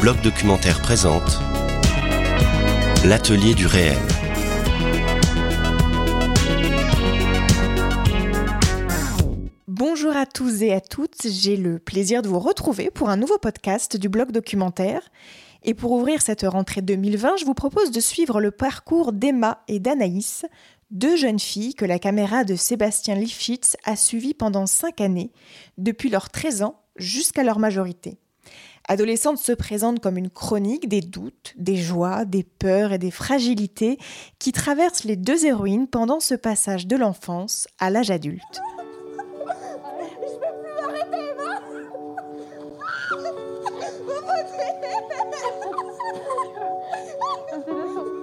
bloc documentaire présente L'atelier du réel. Bonjour à tous et à toutes, j'ai le plaisir de vous retrouver pour un nouveau podcast du blog documentaire. Et pour ouvrir cette rentrée 2020, je vous propose de suivre le parcours d'Emma et d'Anaïs, deux jeunes filles que la caméra de Sébastien Lifshitz a suivies pendant cinq années, depuis leurs 13 ans jusqu'à leur majorité. Adolescente se présente comme une chronique des doutes, des joies, des peurs et des fragilités qui traversent les deux héroïnes pendant ce passage de l'enfance à l'âge adulte.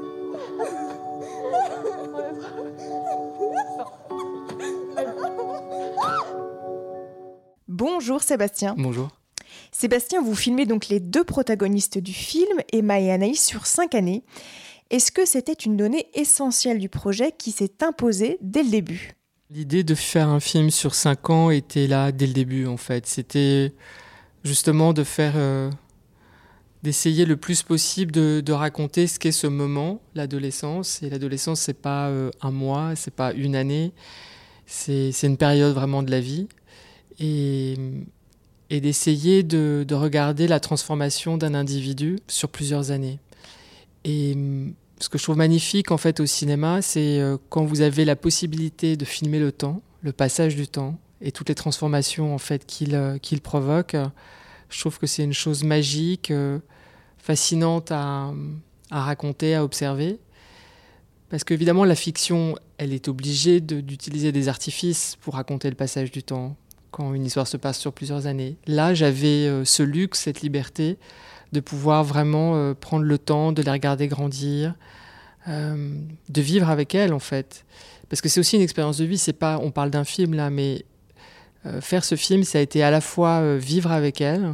Bonjour Sébastien. Bonjour. Sébastien, vous filmez donc les deux protagonistes du film, Emma et Anaïs, sur cinq années. Est-ce que c'était une donnée essentielle du projet qui s'est imposée dès le début? L'idée de faire un film sur cinq ans était là dès le début en fait. C'était justement de faire, euh, d'essayer le plus possible de, raconter ce qu'est ce moment, l'adolescence. Et l'adolescence, c'est pas euh, un mois, c'est pas une année, c'est une période vraiment de la vie. Et, et d'essayer de, regarder la transformation d'un individu sur plusieurs années. Et mm, ce que je trouve magnifique en fait au cinéma, c'est euh, quand vous avez la possibilité de filmer le temps, le passage du temps et toutes les transformations en fait qu'il euh, provoque. Je trouve que c'est une chose magique, euh, fascinante à, raconter, à observer. Parce qu'évidemment, la fiction, elle est obligée d'utiliser des artifices pour raconter le passage du temps, quand une histoire se passe sur plusieurs années. Là, j'avais euh, ce luxe, cette liberté de pouvoir vraiment euh, prendre le temps de les regarder grandir, euh, de vivre avec elles en fait. Parce que c'est aussi une expérience de vie. C'est pas, on parle d'un film là, mais faire ce film, ça a été à la fois vivre avec elles,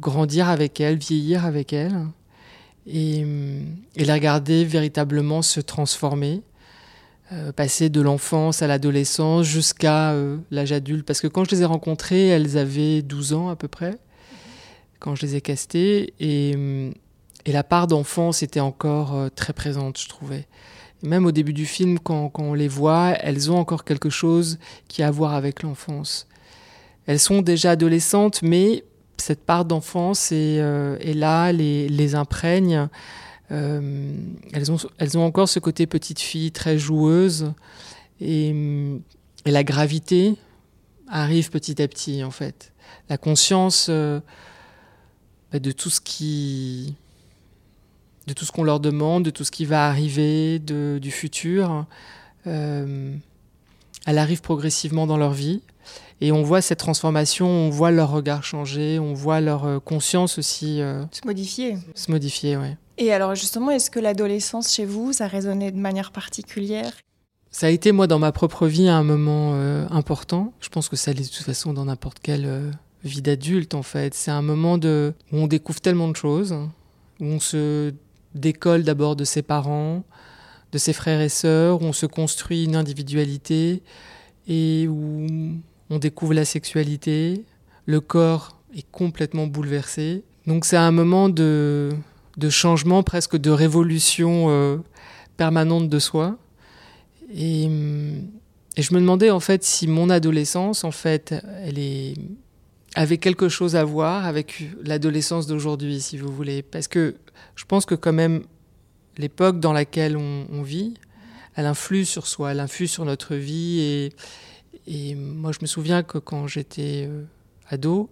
grandir avec elles, vieillir avec elles, et, et les regarder véritablement se transformer. Euh, passer de l'enfance à l'adolescence jusqu'à euh, l'âge adulte. Parce que quand je les ai rencontrées, elles avaient 12 ans à peu près, quand je les ai castées. Et, euh, et la part d'enfance était encore très présente, je trouvais. même au début du film, quand, quand, on les voit, elles ont encore quelque chose qui a à voir avec l'enfance. Elles sont déjà adolescentes, mais cette part d'enfance est, est, là, les, les imprègne. Euh, elles, ont, elles ont encore ce côté petite fille très joueuse et, la gravité arrive petit à petit en fait. La conscience euh, bah, de tout ce qui de tout ce qu'on leur demande, de tout ce qui va arriver, de, du futur, euh, elle arrive progressivement dans leur vie. Et on voit cette transformation, on voit leur regard changer, on voit leur conscience aussi se modifier. Se modifier, oui. Et alors justement, est-ce que l'adolescence chez vous, ça résonnait de manière particulière? Ça a été moi dans ma propre vie un moment euh, important. Je pense que ça l'est de toute façon dans n'importe quelle euh, vie d'adulte en fait. C'est un moment où on découvre tellement de choses, où on se décolle d'abord de ses parents, de ses frères et sœurs, où on se construit une individualité et où on découvre la sexualité. Le corps est complètement bouleversé. Donc c'est un moment de de changement, presque de révolution euh, permanente de soi. Et, et, je me demandais en fait si mon adolescence, en fait, elle est, avait quelque chose à voir avec l'adolescence d'aujourd'hui, si vous voulez. Parce que je pense que quand même, l'époque dans laquelle on, vit, elle influe sur soi, elle influe sur notre vie. Et, et moi, je me souviens que quand j'étais euh, ado,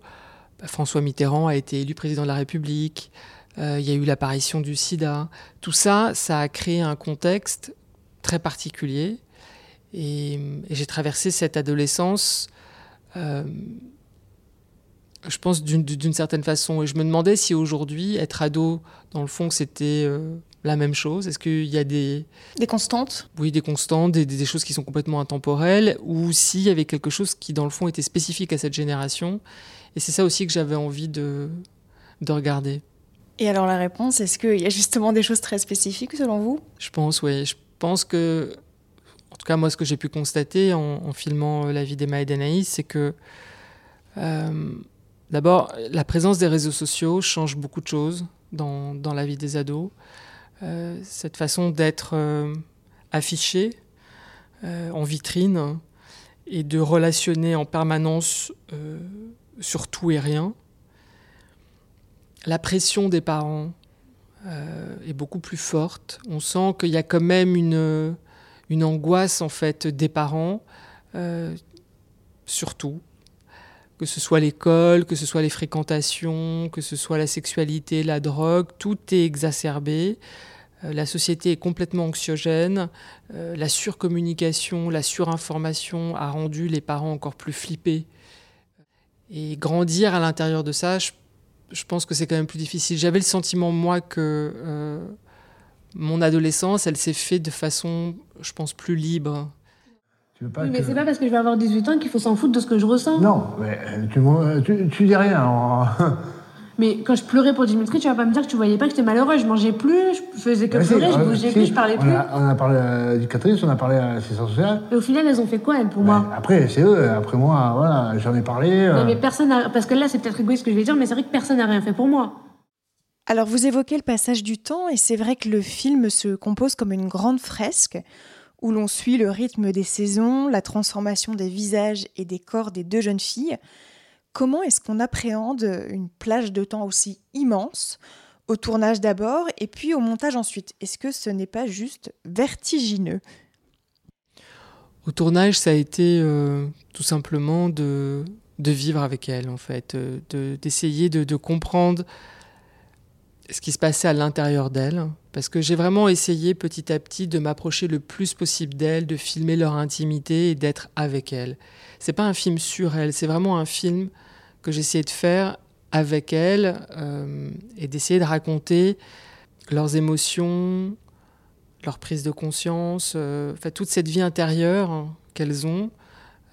bah, François Mitterrand a été élu président de la République. Euh, il y a eu l'apparition du sida. Tout ça, ça a créé un contexte très particulier. Et, j'ai traversé cette adolescence, euh, je pense, d'une certaine façon. Et je me demandais si aujourd'hui, être ado, dans le fond, c'était euh, la même chose. Est-ce qu'il y a des... Des constantes? Oui, des constantes, des, des, choses qui sont complètement intemporelles, ou s'il y avait quelque chose qui, dans le fond, était spécifique à cette génération. Et c'est ça aussi que j'avais envie de, de regarder. Et alors la réponse, est-ce qu'il y a justement des choses très spécifiques selon vous? Je pense, oui. Je pense que, en tout cas moi, ce que j'ai pu constater en, filmant euh, la vie d'Emma et d'Anaïs, c'est que euh, D'abord, la présence des réseaux sociaux change beaucoup de choses dans, dans la vie des ados. Euh, cette façon d'être affiché euh, en vitrine et de relationner en permanence sur tout et rien. La pression des parents est beaucoup plus forte. On sent qu'il y a quand même une, angoisse en fait des parents, surtout que ce soit l'école, que ce soit les fréquentations, que ce soit la sexualité, la drogue, tout est exacerbé. Euh, la société est complètement anxiogène. Euh, la surcommunication, la surinformation a rendu les parents encore plus flippés. Et grandir à l'intérieur de ça, je, pense que c'est quand même plus difficile. J'avais le sentiment, moi, que euh, mon adolescence, elle s'est faite de façon, je pense, plus libre oui, mais c'est pas parce que je vais avoir 18 ans qu'il faut s'en foutre de ce que je ressens. Non, mais tu, tu, dis rien. mais quand je pleurais pour Dimitri, tu vas pas me dire que tu voyais pas que j'étais malheureux. Je mangeais plus, je faisais que pleurer, je bougeais plus, je parlais plus. on a parlé à l'éducatrice, on a parlé à l'assistance sociale. Et au final, elles ont fait quoi, elles, pour moi? Après, c'est eux. Après moi, voilà, j'en ai parlé. Euh. mais personne Parce que là, c'est peut-être égoïste ce que je vais dire, mais c'est vrai que personne n'a rien fait pour moi. Alors, vous évoquez le passage du temps, et c'est vrai que le film se compose comme une grande fresque où l'on suit le rythme des saisons, la transformation des visages et des corps des deux jeunes filles. Comment est-ce qu'on appréhende une plage de temps aussi immense au tournage d'abord et puis au montage ensuite? Est-ce que ce n'est pas juste vertigineux? Au tournage, ça a été euh, tout simplement de, vivre avec elle, en fait, euh, d'essayer de, de comprendre ce qui se passait à l'intérieur d'elle, parce que j'ai vraiment essayé petit à petit de m'approcher le plus possible d'elle, de filmer leur intimité et d'être avec elle. C'est pas un film sur elle, c'est vraiment un film que j'essayais de faire avec elle euh, et d'essayer de raconter leurs émotions, leur prise de conscience, euh, toute cette vie intérieure qu'elles ont.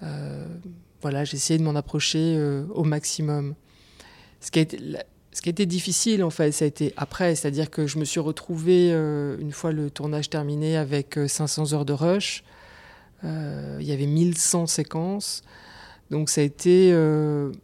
Euh, voilà, j'ai essayé de m'en approcher au maximum. Ce qui a été, ce qui a été difficile, en fait, ça a été après. C'est-à-dire que je me suis retrouvée, euh, une fois le tournage terminé, avec 500 euh, heures de rush. Euh, il y avait 1100 séquences. Donc ça a été,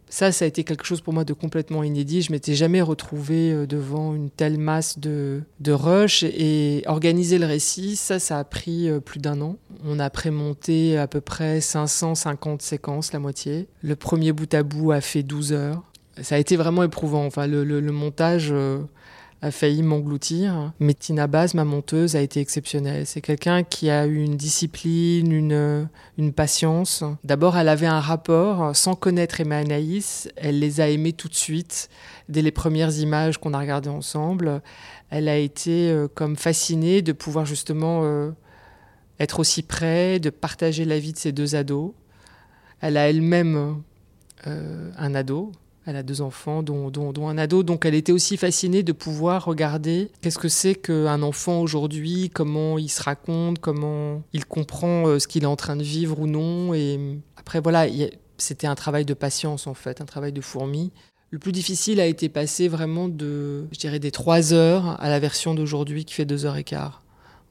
ça, ça a été quelque chose pour moi de complètement inédit. Je m'étais jamais retrouvée devant une telle masse de, de rush et organiser le récit, ça, ça a pris plus d'un an. On a prémonté à peu près 550 séquences, la moitié. Le premier bout à bout a fait 12 heures ça a été vraiment éprouvant. Enfin, le, montage euh, a failli m'engloutir. Mais Tina ma monteuse, a été exceptionnelle. C'est quelqu'un qui a eu une discipline, une, une patience. D'abord, elle avait un rapport, sans connaître Emma Anaïs, elle les a aimés tout de suite. Dès les premières images qu'on a regardées ensemble, elle a été euh, comme fascinée de pouvoir justement euh, être aussi près, de partager la vie de ses deux ados. Elle a elle-même un ado, elle a deux enfants, dont, un ado, donc elle était aussi fascinée de pouvoir regarder qu'est-ce que c'est qu'un enfant aujourd'hui, comment il se raconte, comment il comprend euh, ce qu'il est en train de vivre ou non. Et après, voilà, c'était un travail de patience en fait, un travail de fourmi. Le plus difficile a été passé vraiment de, je dirais, des trois heures à la version d'aujourd'hui qui fait deux heures et quart.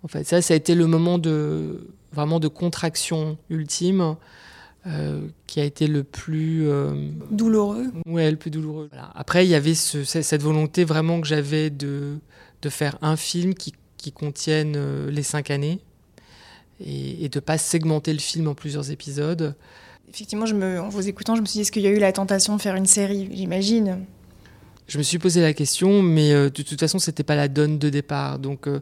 En fait, ça, ça a été le moment de vraiment de contraction ultime euh, qui a été le plus euh, douloureux. Ouais, le plus douloureux. Après, il y avait cette volonté vraiment que j'avais de, de faire un film qui, qui contienne euh, les cinq années et, et de pas segmenter le film en plusieurs épisodes. Effectivement, je me, en vous écoutant, je me suis dit est-ce qu'il y a eu la tentation de faire une série? J'imagine. Je me suis posé la question, mais euh, de toute façon, c'était pas la donne de départ. Donc, euh,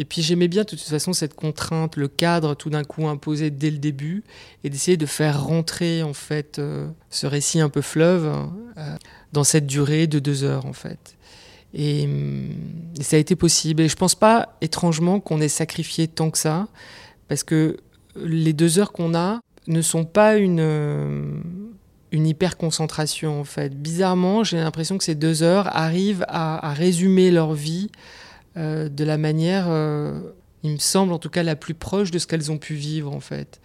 et puis j'aimais bien de toute façon cette contrainte, le cadre tout d'un coup imposé dès le début, et d'essayer de faire rentrer en fait euh, ce récit un peu fleuve dans cette durée de deux heures en fait. Et, et, ça a été possible. Et je pense pas étrangement qu'on ait sacrifié tant que ça, parce que les deux heures qu'on a ne sont pas une une hyper concentration en fait. Bizarrement, j'ai l'impression que ces deux heures arrivent à, résumer leur vie euh, de la manière, euh, il me semble en tout cas, la plus proche de ce qu'elles ont pu vivre en fait.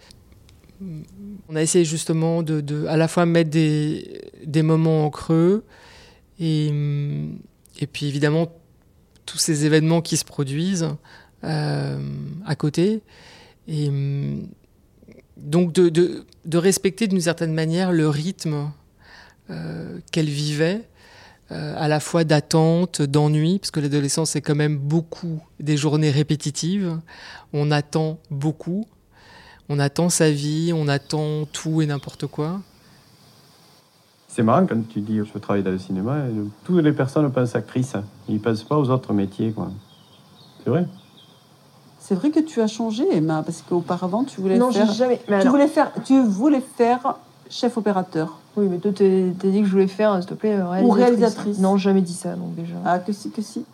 On a essayé justement de, à la fois mettre des, des moments en creux et, et puis évidemment tous ces événements qui se produisent euh, à côté. Et, donc de, de, respecter d'une certaine manière le rythme qu'elle vivait, à la fois d'attente, d'ennui, parce que l'adolescence c'est quand même beaucoup des journées répétitives. On attend beaucoup, on attend sa vie, on attend tout et n'importe quoi. C'est marrant quand tu dis je travaille dans le cinéma, toutes les personnes pensent actrice. Ils pensent pas aux autres métiers. quoi. C'est vrai. C'est vrai que tu as changé, Emma, parce qu'auparavant tu voulais Non, faire. j'ai jamais. mais tu alors- voulais faire. Tu voulais faire chef opérateur. Oui, mais toi, t'as dit que je voulais faire, s'il te plaît, euh, réalisatrice. réalisatrice. Non, jamais dit ça, donc déjà. Ah que si que si.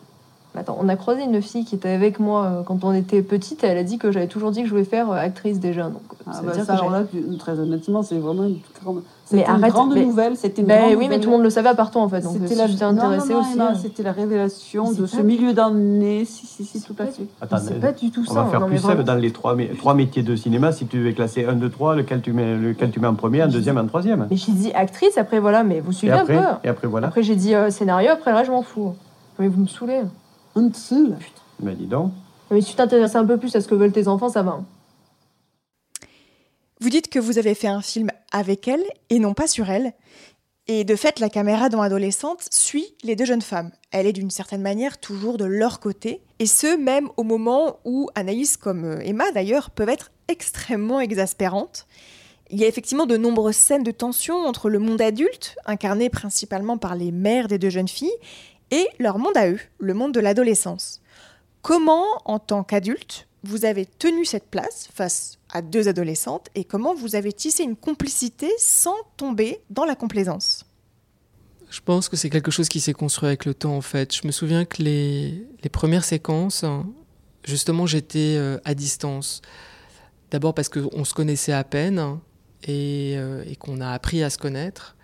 Attends, on a croisé une fille qui était avec moi euh, quand on était petite. Et elle a dit que j'avais toujours dit que je voulais faire euh, actrice déjà. Donc, euh, Ah ça bah veut dire ça, que alors là, très honnêtement, c'est vraiment une grande. Mais C'était une arrête, grande mais- nouvelle. C'était Ben grande oui, mais tout le monde le savait à part toi en fait. Donc, C'était la t'ai non, non, aussi. C'était la révélation de ce pas- milieu d'année. Si si si, C'est tout pas- à fait. Attends, C'est pas du tout on ça. va faire plus simple dans les trois, mé- trois métiers de cinéma. Si tu devais classer 1, 2, 3, lequel tu mets, lequel tu mets en premier, en deuxième, en troisième. Mais j'ai dit actrice, après voilà, mais vous suivez un peu. et après voilà. Après j'ai dit scénario, après là je m'en fous. Mais vous me saoulez. Un dessous, là. Mais dis donc. Mais si tu t'intéresses un peu plus à ce que veulent tes enfants, ça va. hein. Vous dites que vous avez fait un film avec elle et non pas sur elle. Et de fait, la caméra dans Adolescente suit les deux jeunes femmes. Elle est d'une certaine manière toujours de leur côté, et ce même au moment où Anaïs, comme euh, Emma d'ailleurs, peuvent être extrêmement exaspérantes. Il y a effectivement de nombreuses scènes de tension entre le monde adulte, incarné principalement par les mères des deux jeunes filles, et leur monde à eux, le monde de l'adolescence. Comment, en tant qu'adulte, vous avez tenu cette place face à deux adolescentes et comment vous avez tissé une complicité sans tomber dans la complaisance? Je pense que c'est quelque chose qui s'est construit avec le temps en fait. Je me souviens que les, les premières séquences, hein, justement, j'étais euh, à distance. D'abord parce qu'on se connaissait à peine hein, euh, et qu'on a appris à se connaître,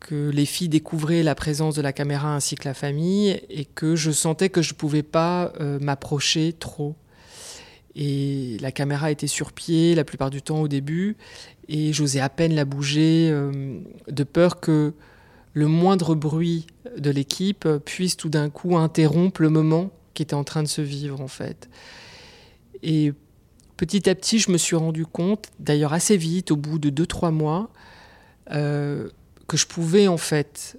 que les filles découvraient la présence de la caméra ainsi que la famille et que je sentais que je ne pouvais pas euh, m'approcher trop. Et la caméra était sur pied la plupart du temps au début et j'osais à peine la bouger euh, de peur que le moindre bruit de l'équipe puisse tout d'un coup interrompre le moment qui était en train de se vivre en fait. Et petit à petit, je me suis rendu compte, d'ailleurs assez vite, au bout de 2-3 mois, euh, que je pouvais en fait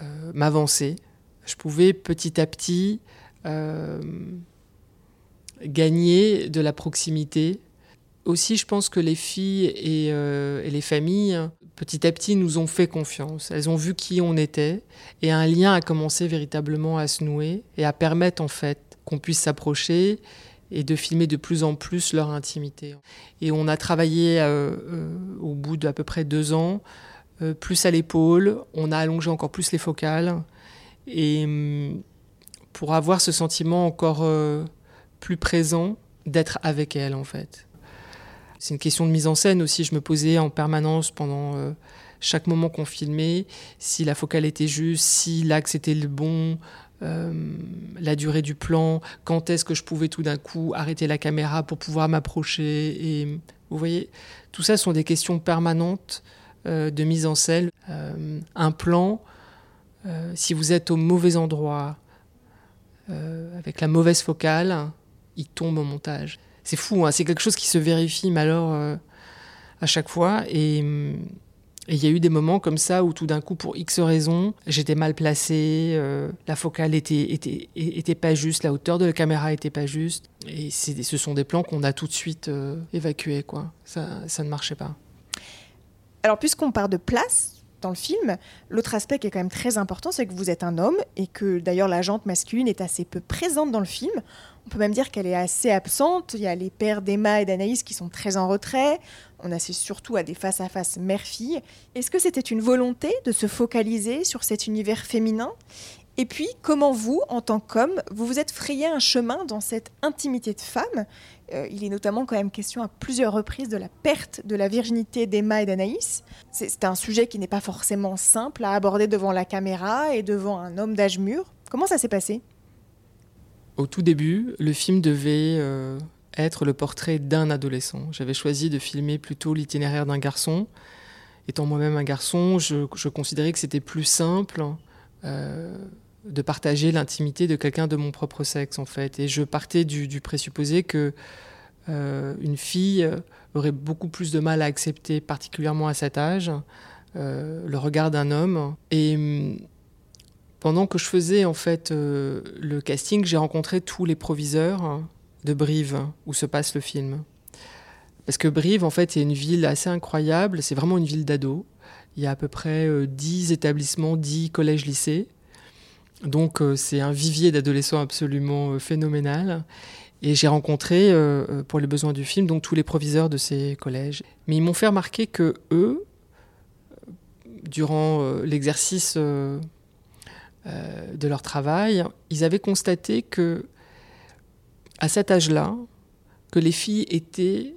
euh, m'avancer. Je pouvais petit à petit euh, gagner de la proximité. Aussi, je pense que les filles et, euh, les familles, petit à petit, nous ont fait confiance. Elles ont vu qui on était et un lien a commencé véritablement à se nouer et à permettre en fait qu'on puisse s'approcher et de filmer de plus en plus leur intimité. Et on a travaillé au bout d'à peu près deux ans, euh, plus à l'épaule, on a allongé encore plus les focales et hum, pour avoir ce sentiment encore euh, plus présent d'être avec elle en fait. C'est une question de mise en scène aussi. Je me posais en permanence pendant euh, chaque moment qu'on filmait, si la focale était juste, si l'axe était le bon, la durée du plan, quand est-ce que je pouvais tout d'un coup arrêter la caméra pour pouvoir m'approcher. Et vous voyez, tout ça sont des questions permanentes de mise en scène. Euh, un plan, euh, si vous êtes au mauvais endroit, euh, avec la mauvaise focale, il tombe au montage. C'est fou, hein, c'est quelque chose qui se vérifie, euh, à chaque fois. Et hum, et il y a eu des moments comme ça où tout d'un coup, pour X raisons, j'étais mal placée, euh, la focale était, pas juste, la hauteur de la caméra était pas juste. Et ce sont des plans qu'on a tout de suite euh, évacués, quoi. Ça, ça ne marchait pas. Alors, puisqu'on part de place dans le film, l'autre aspect qui est quand même très important, c'est que vous êtes un homme et que d'ailleurs la jante masculine est assez peu présente dans le film. On peut même dire qu'elle est assez absente. Il y a les pères d'Emma et d'Anaïs qui sont très en retrait. On assiste surtout à des face-à-face mère-fille. Est-ce que c'était une volonté de se focaliser sur cet univers féminin? Et puis, comment vous, en tant qu'homme, vous vous êtes frayé un chemin dans cette intimité de femme? Euh, Il est notamment quand même question à plusieurs reprises de la perte de la virginité d'Emma et d'Anaïs. C'est un sujet qui n'est pas forcément simple à aborder devant la caméra et devant un homme d'âge mûr. Comment ça s'est passé? Au tout début, le film devait euh, être le portrait d'un adolescent. J'avais choisi de filmer plutôt l'itinéraire d'un garçon. Étant moi-même un garçon, je, je considérais que c'était plus simple euh, de partager l'intimité de quelqu'un de mon propre sexe, en fait. Et je partais du, présupposé que euh, une fille aurait beaucoup plus de mal à accepter, particulièrement à cet âge, le regard d'un homme. Et hum, pendant que je faisais en fait le casting, j'ai rencontré tous les proviseurs de Brive où se passe le film. Parce que Brive, en fait, est une ville assez incroyable. C'est vraiment une ville d'ados. Il y a à peu près 10 établissements, 10 collèges-lycées. Donc euh, c'est un vivier d'adolescents absolument euh, phénoménal. Et j'ai rencontré, euh, pour les besoins du film, donc tous les proviseurs de ces collèges. Mais ils m'ont fait remarquer que eux, durant l'exercice de leur travail, ils avaient constaté que, à cet âge-là, que les filles étaient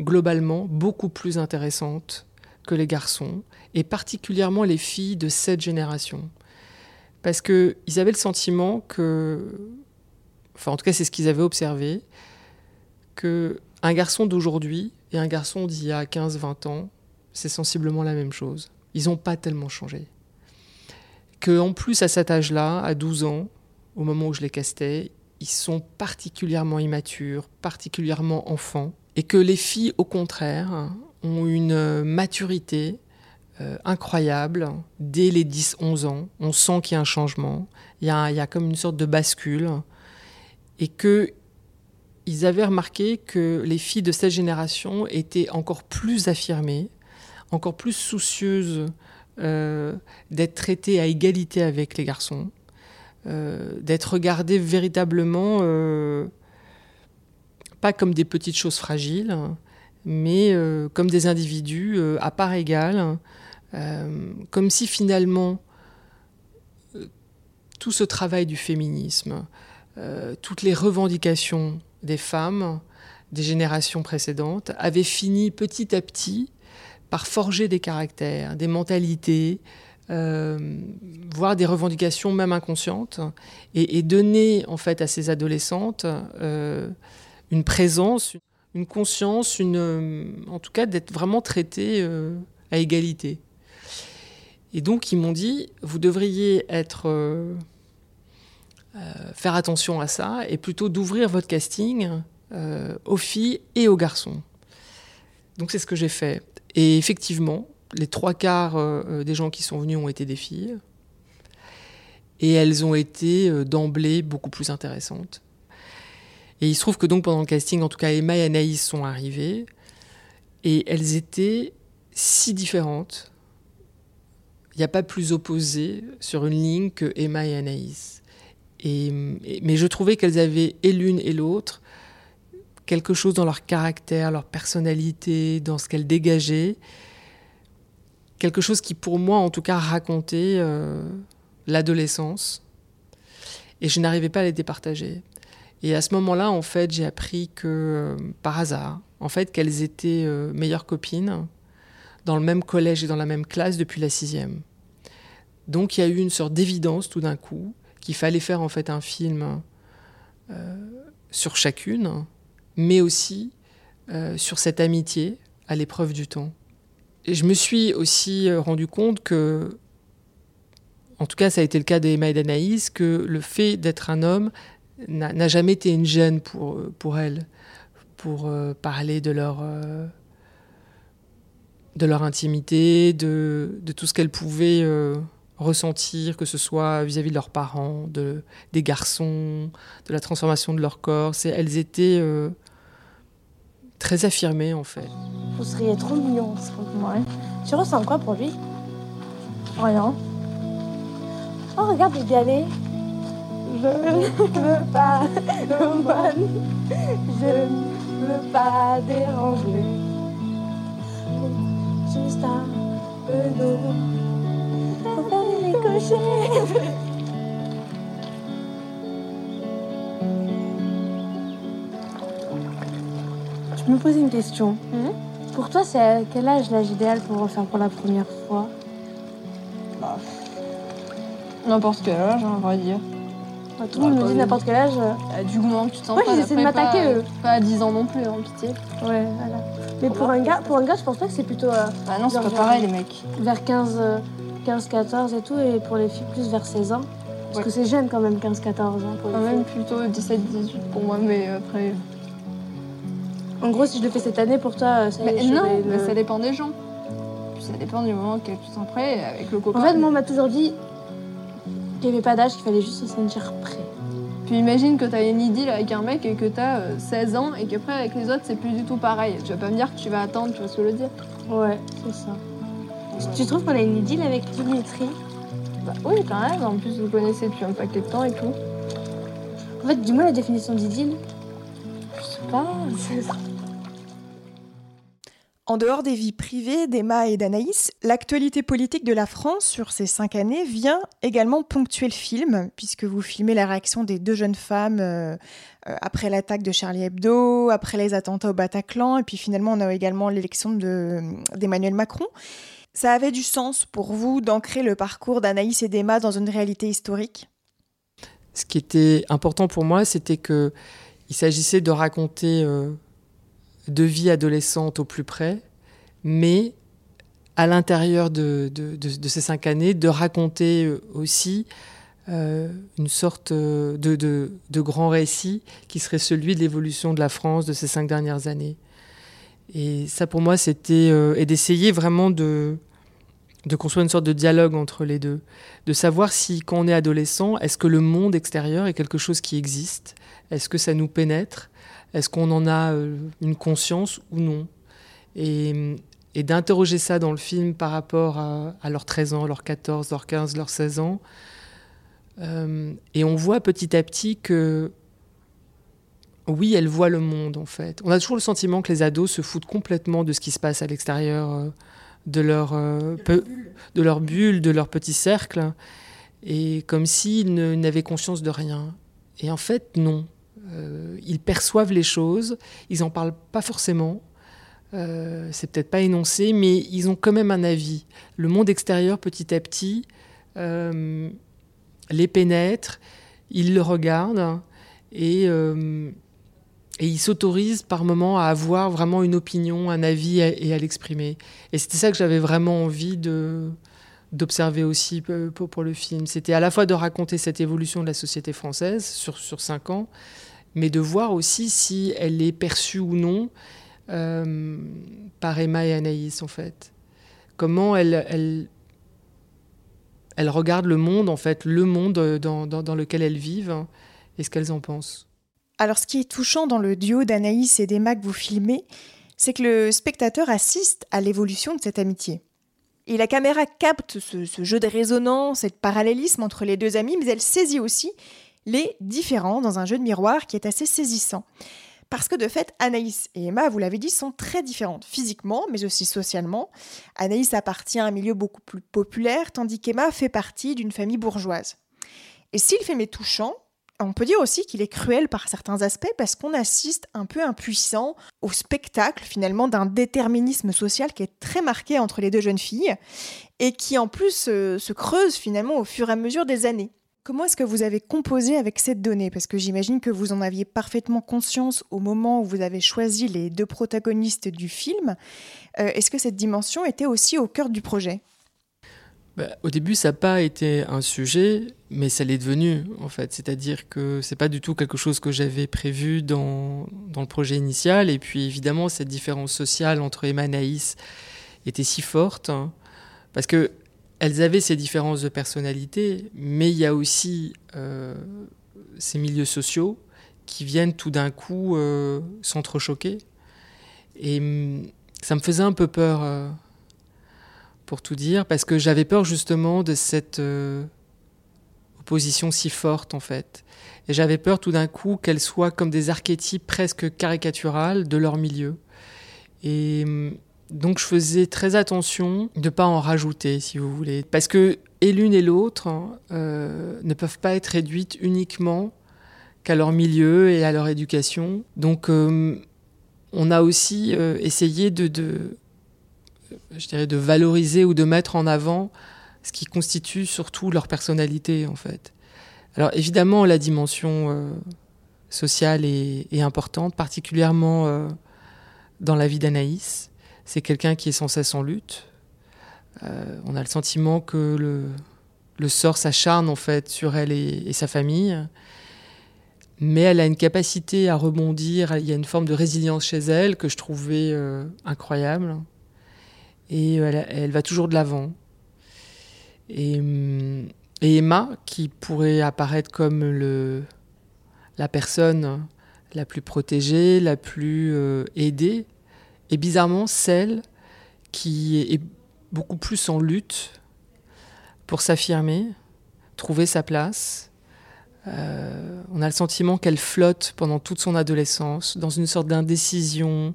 globalement beaucoup plus intéressantes que les garçons, et particulièrement les filles de cette génération parce qu'ils avaient le sentiment que, enfin en tout cas c'est ce qu'ils avaient observé, que un garçon d'aujourd'hui et un garçon d'il y a 15-20 ans, c'est sensiblement la même chose. Ils n'ont pas tellement changé. Que en plus à cet âge-là, à 12 ans, au moment où je les castais, ils sont particulièrement immatures, particulièrement enfants, et que les filles, au contraire, ont une maturité euh, incroyable dès les 10-11 ans. On sent qu'il y a un changement, il y a, il y a comme une sorte de bascule. Et que ils avaient remarqué que les filles de cette génération étaient encore plus affirmées, encore plus soucieuses euh, d'être traitées à égalité avec les garçons, euh, d'être regardées véritablement pas comme des petites choses fragiles, mais comme des individus à part égale, euh, comme si finalement euh, tout ce travail du féminisme, euh, toutes les revendications des femmes des générations précédentes avaient fini petit à petit par forger des caractères, des mentalités, voire des revendications même inconscientes, et, donner en fait à ces adolescentes une présence, une conscience, une, en tout cas d'être vraiment traitées à égalité. Et donc ils m'ont dit, vous devriez être, euh, euh, faire attention à ça et plutôt d'ouvrir votre casting euh, aux filles et aux garçons. Donc c'est ce que j'ai fait. Et effectivement, les trois quarts des gens qui sont venus ont été des filles. Et elles ont été d'emblée beaucoup plus intéressantes. Et il se trouve que donc pendant le casting, en tout cas Emma et Anaïs sont arrivées. Et elles étaient si différentes il n'y a pas plus opposé sur une ligne que Emma et Anaïs. Mais je trouvais qu'elles avaient, et l'une et l'autre, quelque chose dans leur caractère, leur personnalité, dans ce qu'elles dégageaient, quelque chose qui pour moi en tout cas racontait euh, l'adolescence. Et je n'arrivais pas à les départager. Et à ce moment-là, en fait, j'ai appris que, euh, par hasard, en fait, qu'elles étaient euh, meilleures copines, dans le même collège et dans la même classe depuis la sixième. Donc il y a eu une sorte d'évidence tout d'un coup qu'il fallait faire en fait un film euh, sur chacune, mais aussi euh, sur cette amitié à l'épreuve du temps. Et je me suis aussi euh, rendu compte que, en tout cas ça a été le cas d'Emma et d'Anaïs, que le fait d'être un homme n'a jamais été une gêne pour, pour elles, pour parler de leur de leur intimité, de, de tout ce qu'elles pouvaient euh, ressentir, que ce soit vis-à-vis de leurs parents, de, des garçons, de la transformation de leur corps. Elles étaient euh, très affirmées en fait. Vous seriez trop mignon, moi. Tu ressens quoi pour lui? Rien. Oh, regarde, il y aller. Je ne veux pas, je ne veux pas déranger juste un peu d'eau pour faire des ricochets. Je me pose une question. Mhm. Pour toi, c'est à quel âge l'âge idéal pour refaire pour la première fois? Bah, N'importe quel âge, hein, on va dire. Bah, tout le monde me dit n'importe quel âge. Euh, du moment que tu te sens ouais, pas. j'essaie de m'attaquer. Pas, pas, à 10 ans non plus, en hein, pitié. Ouais, voilà. Mais pour un, gars, pour un gars, je pense pas que c'est plutôt. Euh, ah non, c'est pas pareil, les mecs. Vers 15, 15, 14 et tout, et pour les filles, plus vers 16 ans. Parce que c'est jeune quand même, 15, 14 ans. Pour quand même plutôt 17, 18 pour moi, mais après. En gros, si je le fais cette année, pour toi, ça mais Non, mais ça dépend des gens. puis ça dépend du moment que tu sens prêt. Avec le copain. En fait, moi, on m'a toujours dit qu'il n'y avait pas d'âge, qu'il fallait juste se sentir prêt. Puis imagine que t'as une idylle avec un mec et que t'as euh, 16 ans et qu'après avec les autres c'est plus du tout pareil. Tu vas pas me dire que tu vas attendre, tu vois ce que je veux dire? Ouais, c'est ça. Tu trouves qu'on a une idylle avec Dimitri? Bah oui, quand même. En plus, vous connaissez depuis un paquet de temps et tout. En fait, dis-moi la définition d'idylle. Je sais pas. En dehors des vies privées d'Emma et d'Anaïs, l'actualité politique de la France sur ces cinq années vient également ponctuer le film, puisque vous filmez la réaction des deux jeunes femmes euh, euh, après l'attaque de Charlie Hebdo, après les attentats au Bataclan, et puis finalement on a également l'élection de- d'Emmanuel Macron. Ça avait du sens pour vous d'ancrer le parcours d'Anaïs et d'Emma dans une réalité historique? Ce qui était important pour moi, c'était que il s'agissait de raconter euh, deux vies adolescentes au plus près, mais à l'intérieur de, de- de- de ces cinq années, de raconter euh, aussi euh, une sorte euh, de, de- de grand récit qui serait celui de l'évolution de la France de ces cinq dernières années. Et ça, pour moi, c'était et d'essayer vraiment de de construire une sorte de dialogue entre les deux de savoir si, quand on est adolescent, est-ce que le monde extérieur est quelque chose qui existe? Est-ce que ça nous pénètre? Est-ce qu'on en a euh, une conscience ou non? Et, et d'interroger ça dans le film par rapport à, à leurs 13 ans, leurs 14, leurs 15, leurs 16 ans. Euh, et on voit petit à petit que, oui, elles voient le monde, en fait. On a toujours le sentiment que les ados se foutent complètement de ce qui se passe à l'extérieur. euh, de leur, euh, de leur bulle, de leur petit cercle, et comme s'ils n'avaient conscience de rien. Et en fait, non. Euh, ils perçoivent les choses, ils n'en parlent pas forcément, euh, c'est peut-être pas énoncé, mais ils ont quand même un avis. Le monde extérieur, petit à petit, euh, les pénètre, ils le regardent, et, ils s'autorisent par moments à avoir vraiment une opinion, un avis et à l'exprimer. Et c'était ça que j'avais vraiment envie de d'observer aussi pour le film. C'était à la fois de raconter cette évolution de la société française sur, sur cinq ans, mais de voir aussi si elle est perçue ou non euh, par Emma et Anaïs, en fait. Comment elle, elle, elle regarde le monde, en fait, le monde dans, dans, lequel elles vivent, hein, et ce qu'elles en pensent. Alors, ce qui est touchant dans le duo d'Anaïs et d'Emma que vous filmez, c'est que le spectateur assiste à l'évolution de cette amitié. Et la caméra capte ce, jeu de résonance et parallélisme entre les deux amis, mais elle saisit aussi les différents dans un jeu de miroir qui est assez saisissant. Parce que de fait, Anaïs et Emma, vous l'avez dit, sont très différentes physiquement, mais aussi socialement. Anaïs appartient à un milieu beaucoup plus populaire, tandis qu'Emma fait partie d'une famille bourgeoise. Et si le film est touchant, on peut dire aussi qu'il est cruel par certains aspects parce qu'on assiste un peu impuissant au spectacle finalement d'un déterminisme social qui est très marqué entre les deux jeunes filles et qui en plus euh, se creuse finalement au fur et à mesure des années. Comment est-ce que vous avez composé avec cette donnée? Parce que j'imagine que vous en aviez parfaitement conscience au moment où vous avez choisi les deux protagonistes du film. Euh, est-ce que cette dimension était aussi au cœur du projet? Bah, au début, ça n'a pas été un sujet, mais ça l'est devenu, en fait. C'est-à-dire que c'est pas du tout quelque chose que j'avais prévu dans, dans le projet initial. Et puis, évidemment, cette différence sociale entre Emma et Naïs était si forte, hein, parce que elles avaient ces différences de personnalité, mais il y a aussi euh, ces milieux sociaux qui viennent tout d'un coup euh, s'entrechoquer. Et hum, ça me faisait un peu peur. euh, pour tout dire, parce que j'avais peur justement de cette opposition si forte en fait. Et j'avais peur tout d'un coup qu'elles soient comme des archétypes presque caricaturales de leur milieu. Et hum, donc je faisais très attention de ne pas en rajouter, si vous voulez. Parce que et l'une et l'autre hein, euh, ne peuvent pas être réduites uniquement qu'à leur milieu et à leur éducation. Donc euh, on a aussi euh, essayé de, je dirais, de valoriser ou de mettre en avant ce qui constitue surtout leur personnalité, en fait. Alors évidemment, la dimension sociale est, importante, particulièrement dans la vie d'Anaïs. C'est quelqu'un qui est sans cesse en lutte. Euh, on a le sentiment que le, sort s'acharne en fait sur elle et, sa famille. Mais elle a une capacité à rebondir, il y a une forme de résilience chez elle que je trouvais euh, incroyable. Et elle, va toujours de l'avant. Et, hum, Emma, qui pourrait apparaître comme la personne la plus protégée, la plus euh, aidée, est bizarrement celle qui est beaucoup plus en lutte pour s'affirmer, trouver sa place. Euh, on a le sentiment qu'elle flotte pendant toute son adolescence dans une sorte d'indécision,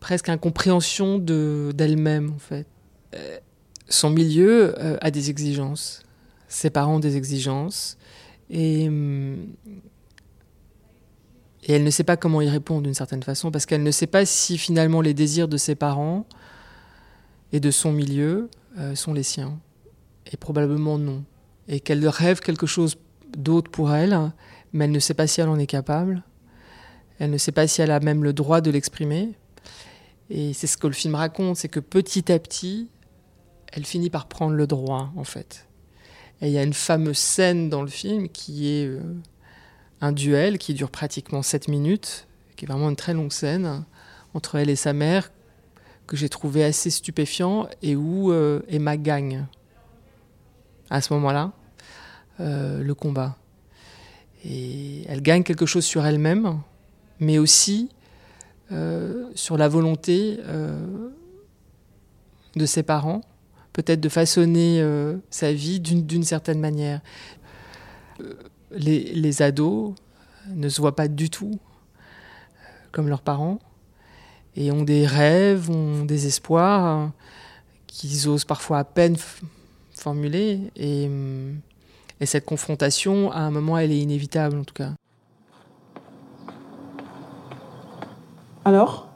presque incompréhension de, d'elle-même en fait. Euh, son milieu euh, a des exigences, ses parents ont des exigences, et, hum, et elle ne sait pas comment y répondre d'une certaine façon, parce qu'elle ne sait pas si finalement les désirs de ses parents et de son milieu euh, sont les siens. Et probablement non. Et qu'elle rêve quelque chose d'autre pour elle, mais elle ne sait pas si elle en est capable. Elle ne sait pas si elle a même le droit de l'exprimer. Et c'est ce que le film raconte, c'est que petit à petit, elle finit par prendre le droit, en fait. Et il y a une fameuse scène dans le film qui est euh, un duel qui dure pratiquement 7 minutes, qui est vraiment une très longue scène, entre elle et sa mère, que j'ai trouvé assez stupéfiant et où euh, Emma gagne à ce moment-là euh, le combat. Et elle gagne quelque chose sur elle-même, mais aussi euh, sur la volonté de ses parents, peut-être de façonner sa vie d'une certaine manière. Euh, Les, les ados ne se voient pas du tout euh, comme leurs parents et ont des rêves, ont des espoirs hein, qu'ils osent parfois à peine formuler. Et, hum, et cette confrontation, à un moment, elle est inévitable en tout cas. Alors?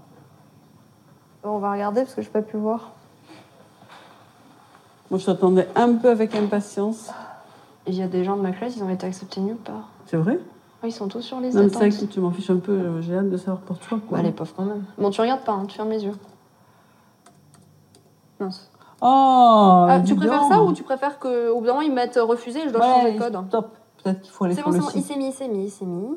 On va regarder parce que je n'ai pas pu voir. Moi, je t'attendais un peu avec impatience. Il y a des gens de ma classe, ils ont été acceptés nulle part. C'est vrai Ils sont tous sur les Non, c'est attentes. que tu m'en fiches un peu. euh, J'ai hâte de savoir pour toi. Quoi. Bah, les pauvres quand même. Bon, tu regardes pas, hein, tu fermes les yeux. Mince. Oh Ah, tu préfères ça ou tu préfères qu'au bout d'un moment ils mettent euh, refusé et je dois Ouais, changer le code Stop. Peut-être qu'il faut aller C'est sur bon, le c'est bon, il s'est mis, il s'est mis, il s'est mis.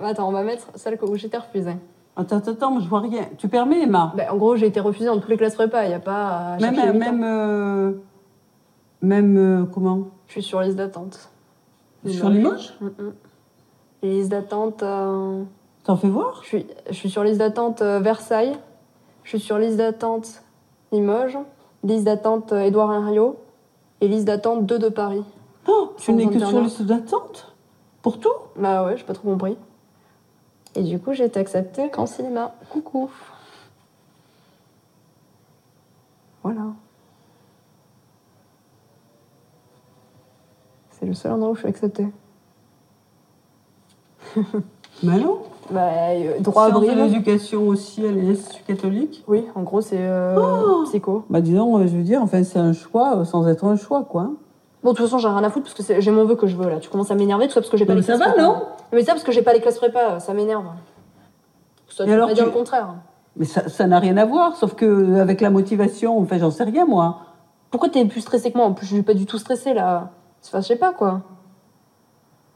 Attends, on va mettre celle où j'étais refusée. Attends, attends, attends, moi, je vois rien. Tu permets, Emma? Bah, en gros, j'ai été refusée dans toutes les classes prépa, il n'y a pas à Même, même, euh, même, euh, comment? Je suis sur liste d'attente. Sur Limoges Mm, mm. Les listes d'attente. euh, T'en fais voir? Je suis, je suis sur liste d'attente Versailles. Je suis sur liste d'attente Limoges. Liste d'attente Édouard Herriot. Et liste d'attente 2 de Paris. Oh, tu n'es que sur liste d'attente? Pour tout? Bah ouais, j'ai pas trop compris. Et du coup, j'ai été acceptée qu'en cinéma. Coucou. Voilà. C'est le seul endroit où je suis acceptée. Mais non. Bah, euh, droit à Brive. l'éducation aussi à l'Institut catholique. Oui, en gros, c'est euh, Oh psycho. Bah disons, euh, je veux dire, enfin, c'est un choix euh, sans être un choix, quoi. Bon, de toute façon, j'ai rien à foutre parce que c'est- j'ai mon vœu que je veux là. Tu commences à m'énerver, tout ça parce que j'ai pas Mais les ça classes va, prépa. non? Mais ça parce que j'ai pas les classes prépa, ça m'énerve. Ça, tu alors, dire tu- le contraire. Mais ça ça n'a rien à voir, sauf que euh, avec la motivation, enfin, j'en sais rien, moi. Pourquoi t'es plus stressée que moi? En plus, je suis pas du tout stressée là. Enfin, je sais pas quoi.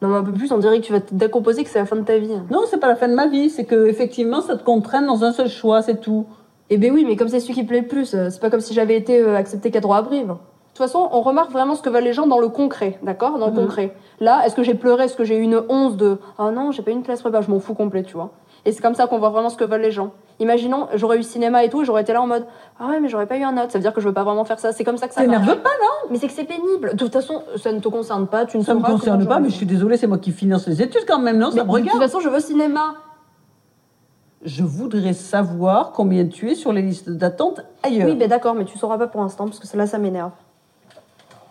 Non, mais un peu plus, on dirait que tu vas te décomposer, que c'est la fin de ta vie. Non, c'est pas la fin de ma vie, c'est que effectivement, ça te contraint dans un seul choix, c'est tout. Eh ben oui, mais comme c'est celui qui plaît le plus, euh, c'est pas comme si j'avais été euh, acceptée qu'à droit à Brive. De toute façon, on remarque vraiment ce que veulent les gens dans le concret, d'accord Dans le Mhm. concret. Là, est-ce que j'ai pleuré Est-ce que j'ai eu une once de Ah non, j'ai pas eu une classe prépa, je m'en fous complet, tu vois Et c'est comme ça qu'on voit vraiment ce que veulent les gens. Imaginons, j'aurais eu cinéma et tout, et j'aurais été là en mode Ah ouais, mais j'aurais pas eu un autre, ça veut dire que je veux pas vraiment faire ça. C'est comme ça que ça marche. T'énerve pas, non? Mais c'est que c'est pénible. De toute façon, ça ne te concerne pas, tu ne Ça me concerne pas, mais je suis désolée, c'est moi qui finance les études quand même, non? Mais Ça me De toute regarde. façon, je veux cinéma. Je voudrais savoir combien tu es sur les listes d'attente ailleurs. Oui, ben d'accord, mais tu sauras pas pour l'instant, parce que là, ça m'énerve.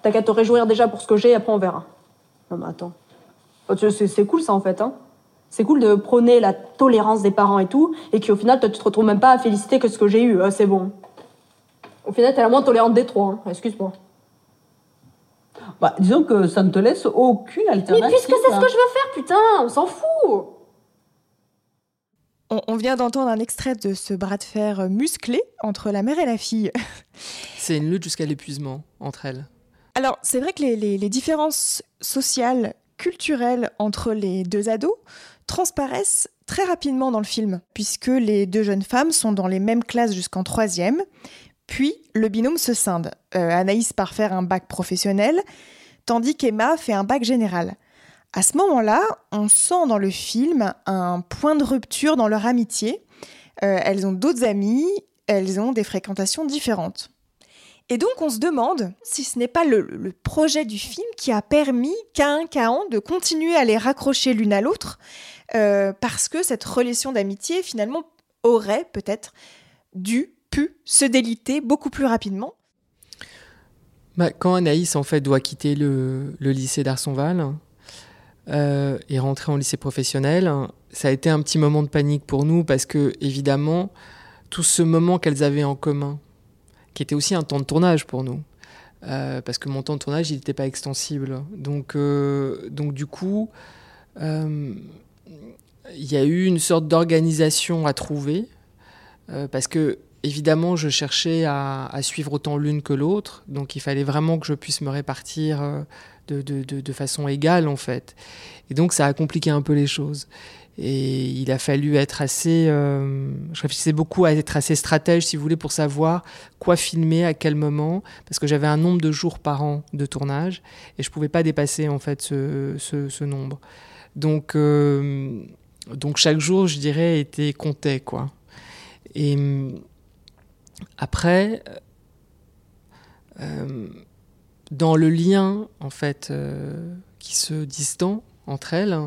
T'as qu'à te réjouir déjà pour ce que j'ai, après on verra. Non, mais attends. Oh, C'est cool ça en fait, hein. C'est cool de prôner la tolérance des parents et tout, et qu'au final, toi, tu te retrouves même pas à féliciter que ce que j'ai eu. Ah, c'est bon. Au final, t'es la moins tolérante des trois, hein. excuse-moi. Bah, disons que ça ne te laisse aucune Mais alternative. puisque c'est ce hein. que je veux faire, putain, on s'en fout On, on vient d'entendre un extrait de ce bras de fer musclé entre la mère et la fille. C'est une lutte jusqu'à l'épuisement entre elles. Alors, c'est vrai que les, différences sociales, culturelles entre les deux ados transparaissent très rapidement dans le film, puisque les deux jeunes femmes sont dans les mêmes classes jusqu'en troisième, puis le binôme se scinde. Euh, Anaïs part faire un bac professionnel, tandis qu'Emma fait un bac général. À ce moment-là, on sent dans le film un point de rupture dans leur amitié. Euh, elles ont d'autres amis, elles ont des fréquentations différentes. Et donc on se demande si ce n'est pas le, projet du film qui a permis qu'à un de continuer à les raccrocher l'une à l'autre, euh, parce que cette relation d'amitié finalement aurait peut-être dû, pu se déliter beaucoup plus rapidement. Bah, quand Anaïs en fait doit quitter le, le lycée d'Arsonval euh, et rentrer en lycée professionnel, ça a été un petit moment de panique pour nous parce que évidemment tout ce moment qu'elles avaient en commun, qui était aussi un temps de tournage pour nous. Euh, parce que mon temps de tournage, il n'était pas extensible. Donc, euh, donc du coup, euh, il y a eu une sorte d'organisation à trouver. parce que, évidemment, je cherchais à, suivre autant l'une que l'autre. Donc, il fallait vraiment que je puisse me répartir de, de, de, de façon égale, en fait. Et donc, ça a compliqué un peu les choses. Et il a fallu être assez. Euh, je réfléchissais beaucoup à être assez stratège, si vous voulez, pour savoir quoi filmer, à quel moment, parce que j'avais un nombre de jours par an de tournage et je ne pouvais pas dépasser en fait ce, nombre. Donc, euh, donc chaque jour, je dirais, était compté quoi. Et après, euh, dans le lien en fait qui se distend entre elles.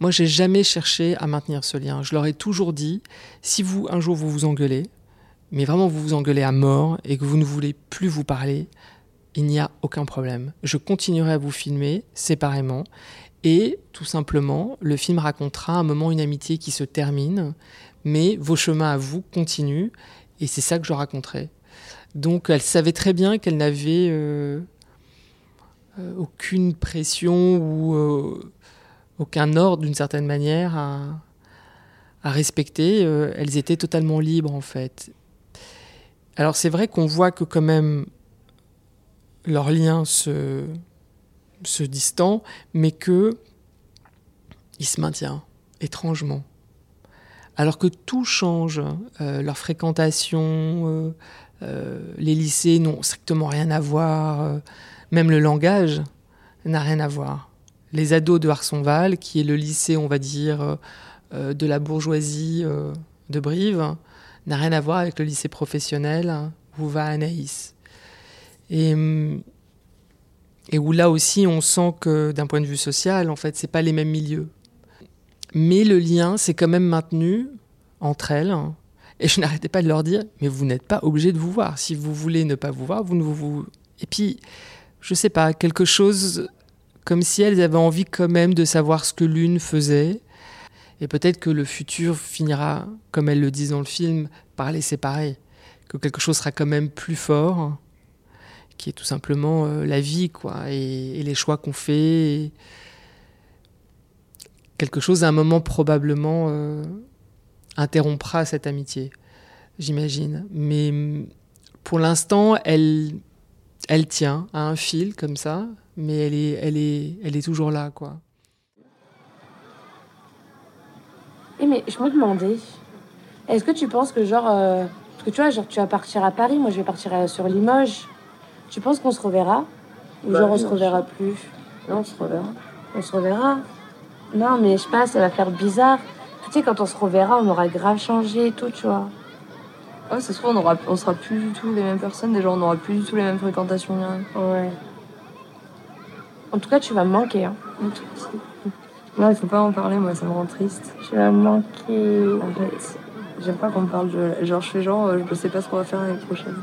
Moi, j'ai jamais cherché à maintenir ce lien. Je leur ai toujours dit, si vous, un jour, vous vous engueulez, mais vraiment vous vous engueulez à mort et que vous ne voulez plus vous parler, il n'y a aucun problème. Je continuerai à vous filmer séparément et tout simplement, le film racontera un moment une amitié qui se termine, mais vos chemins à vous continuent et c'est ça que je raconterai. Donc, elle savait très bien qu'elle n'avait euh, euh, aucune pression ou euh, aucun ordre d'une certaine manière à, respecter. Euh, elles étaient totalement libres en fait. Alors c'est vrai qu'on voit que quand même leur lien se, se distend, mais que il se maintient étrangement. Alors que tout change, euh, leur fréquentation, euh, les lycées n'ont strictement rien à voir, même le langage n'a rien à voir les ados de Harsonval, qui est le lycée, on va dire, euh, de la bourgeoisie euh, de Brive, n'a rien à voir avec le lycée professionnel où va Anaïs. Et, et où là aussi, on sent que d'un point de vue social, en fait, c'est pas les mêmes milieux. Mais le lien s'est quand même maintenu entre elles. Et je n'arrêtais pas de leur dire, mais vous n'êtes pas obligés de vous voir. Si vous voulez ne pas vous voir, vous ne vous... Et puis, je sais pas, quelque chose comme si elles avaient envie quand même de savoir ce que l'une faisait. Et peut-être que le futur finira, comme elles le disent dans le film, par les séparer. Que quelque chose sera quand même plus fort, qui est tout simplement euh, la vie, quoi, et, les choix qu'on fait. Quelque chose, à un moment, probablement euh, interrompra cette amitié, j'imagine. Mais pour l'instant, elle, elle tient à un fil comme ça, mais elle est, elle est, elle est toujours là, quoi. Et mais je me demandais, est-ce que tu penses que genre, euh, parce que tu vois, genre tu vas partir à Paris, moi je vais partir à- sur Limoges. Tu penses qu'on se reverra? Ou Bah genre on se reverra plus? Non, on se reverra. On se reverra. Non, mais je sais pas, ça va faire bizarre. Tu sais, quand on se reverra, on aura grave changé et tout, tu vois. Ouais, ça se trouve, on, aura, on sera plus du tout les mêmes personnes. Déjà, on n'aura plus du tout les mêmes fréquentations. rien. Ouais. En tout cas, tu vas me manquer. Hein. Non, il faut pas en parler, moi, ça me rend triste. Tu vas me manquer. En fait, j'aime pas qu'on me parle de. Genre, je fais genre, euh, je sais pas ce qu'on va faire l'année prochaine.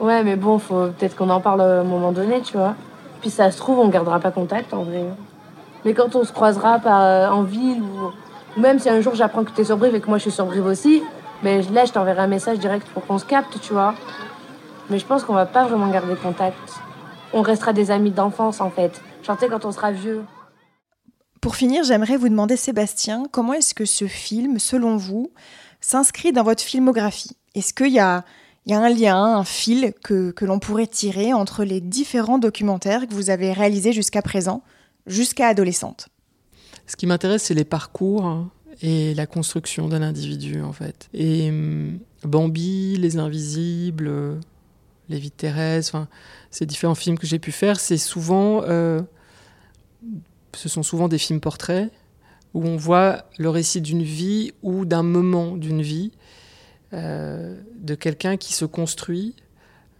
Ouais, mais bon, faut peut-être qu'on en parle à un moment donné, tu vois. Puis ça se trouve, on gardera pas contact en vrai. Mais quand on se croisera par, en ville ou, ou même si un jour j'apprends que t'es sur Brive et que moi je suis sur Brive aussi, mais là je t'enverrai un message direct pour qu'on se capte, tu vois. Mais je pense qu'on va pas vraiment garder contact. On restera des amis d'enfance en fait. Genre, tu sais, quand on sera vieux. Pour finir, j'aimerais vous demander, Sébastien, comment est-ce que ce film, selon vous, s'inscrit dans votre filmographie? Est-ce qu'il y a, il y a un lien, un fil que, que l'on pourrait tirer entre les différents documentaires que vous avez réalisés jusqu'à présent, jusqu'à adolescente? Ce qui m'intéresse, c'est les parcours et la construction d'un individu, en fait. Et hum, Bambi, Les Invisibles, Les Vies de Thérèse, enfin, ces différents films que j'ai pu faire, c'est souvent, euh, ce sont souvent des films portraits où on voit le récit d'une vie ou d'un moment d'une vie euh, de quelqu'un qui se construit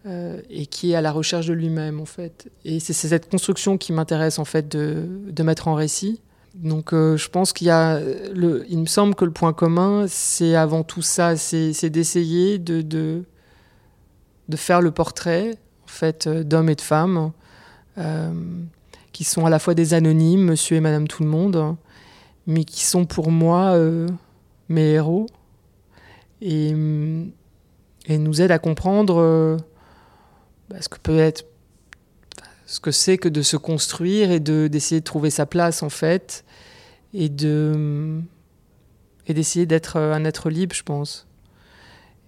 euh, et qui est à la recherche de lui-même en fait. Et c'est cette construction qui m'intéresse en fait de, mettre en récit. Donc je pense qu'il y a, il me semble que le point commun, c'est avant tout ça, c'est d'essayer de, de, de, faire le portrait en fait d'hommes et de femmes euh, qui sont à la fois des anonymes, Monsieur et Madame tout le monde, mais qui sont pour moi euh, mes héros. Et, et, nous aident à comprendre euh, bah, ce que peut être ce que c'est que de se construire et de d'essayer de trouver sa place en fait et de et d'essayer d'être un être libre je pense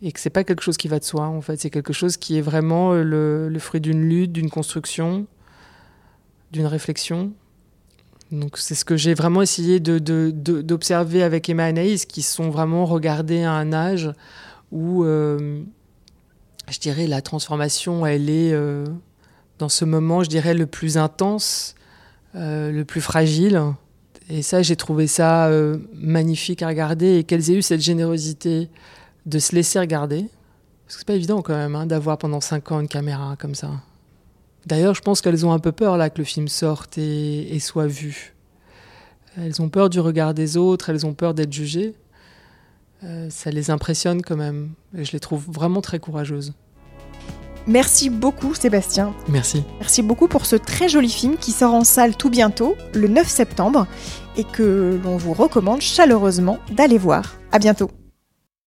et que c'est pas quelque chose qui va de soi en fait c'est quelque chose qui est vraiment le, le fruit d'une lutte d'une construction d'une réflexion donc c'est ce que j'ai vraiment essayé d'observer avec Emma et Anaïs, qui sont vraiment regardées à un âge où, euh, je dirais, la transformation, elle est, euh, dans ce moment, je dirais, le plus intense, euh, le plus fragile. Et ça, j'ai trouvé ça euh, magnifique à regarder et qu'elles aient eu cette générosité de se laisser regarder. Parce que c'est pas évident quand même hein, d'avoir pendant cinq ans une caméra comme ça. D'ailleurs, je pense qu'elles ont un peu peur là que le film sorte et, et, soit vu. Elles ont peur du regard des autres, elles ont peur d'être jugées. Euh, ça les impressionne quand même. Et je les trouve vraiment très courageuses. Merci beaucoup Sébastien. Merci. Merci beaucoup pour ce très joli film qui sort en salle tout bientôt, le 9 septembre, et que l'on vous recommande chaleureusement d'aller voir. À bientôt.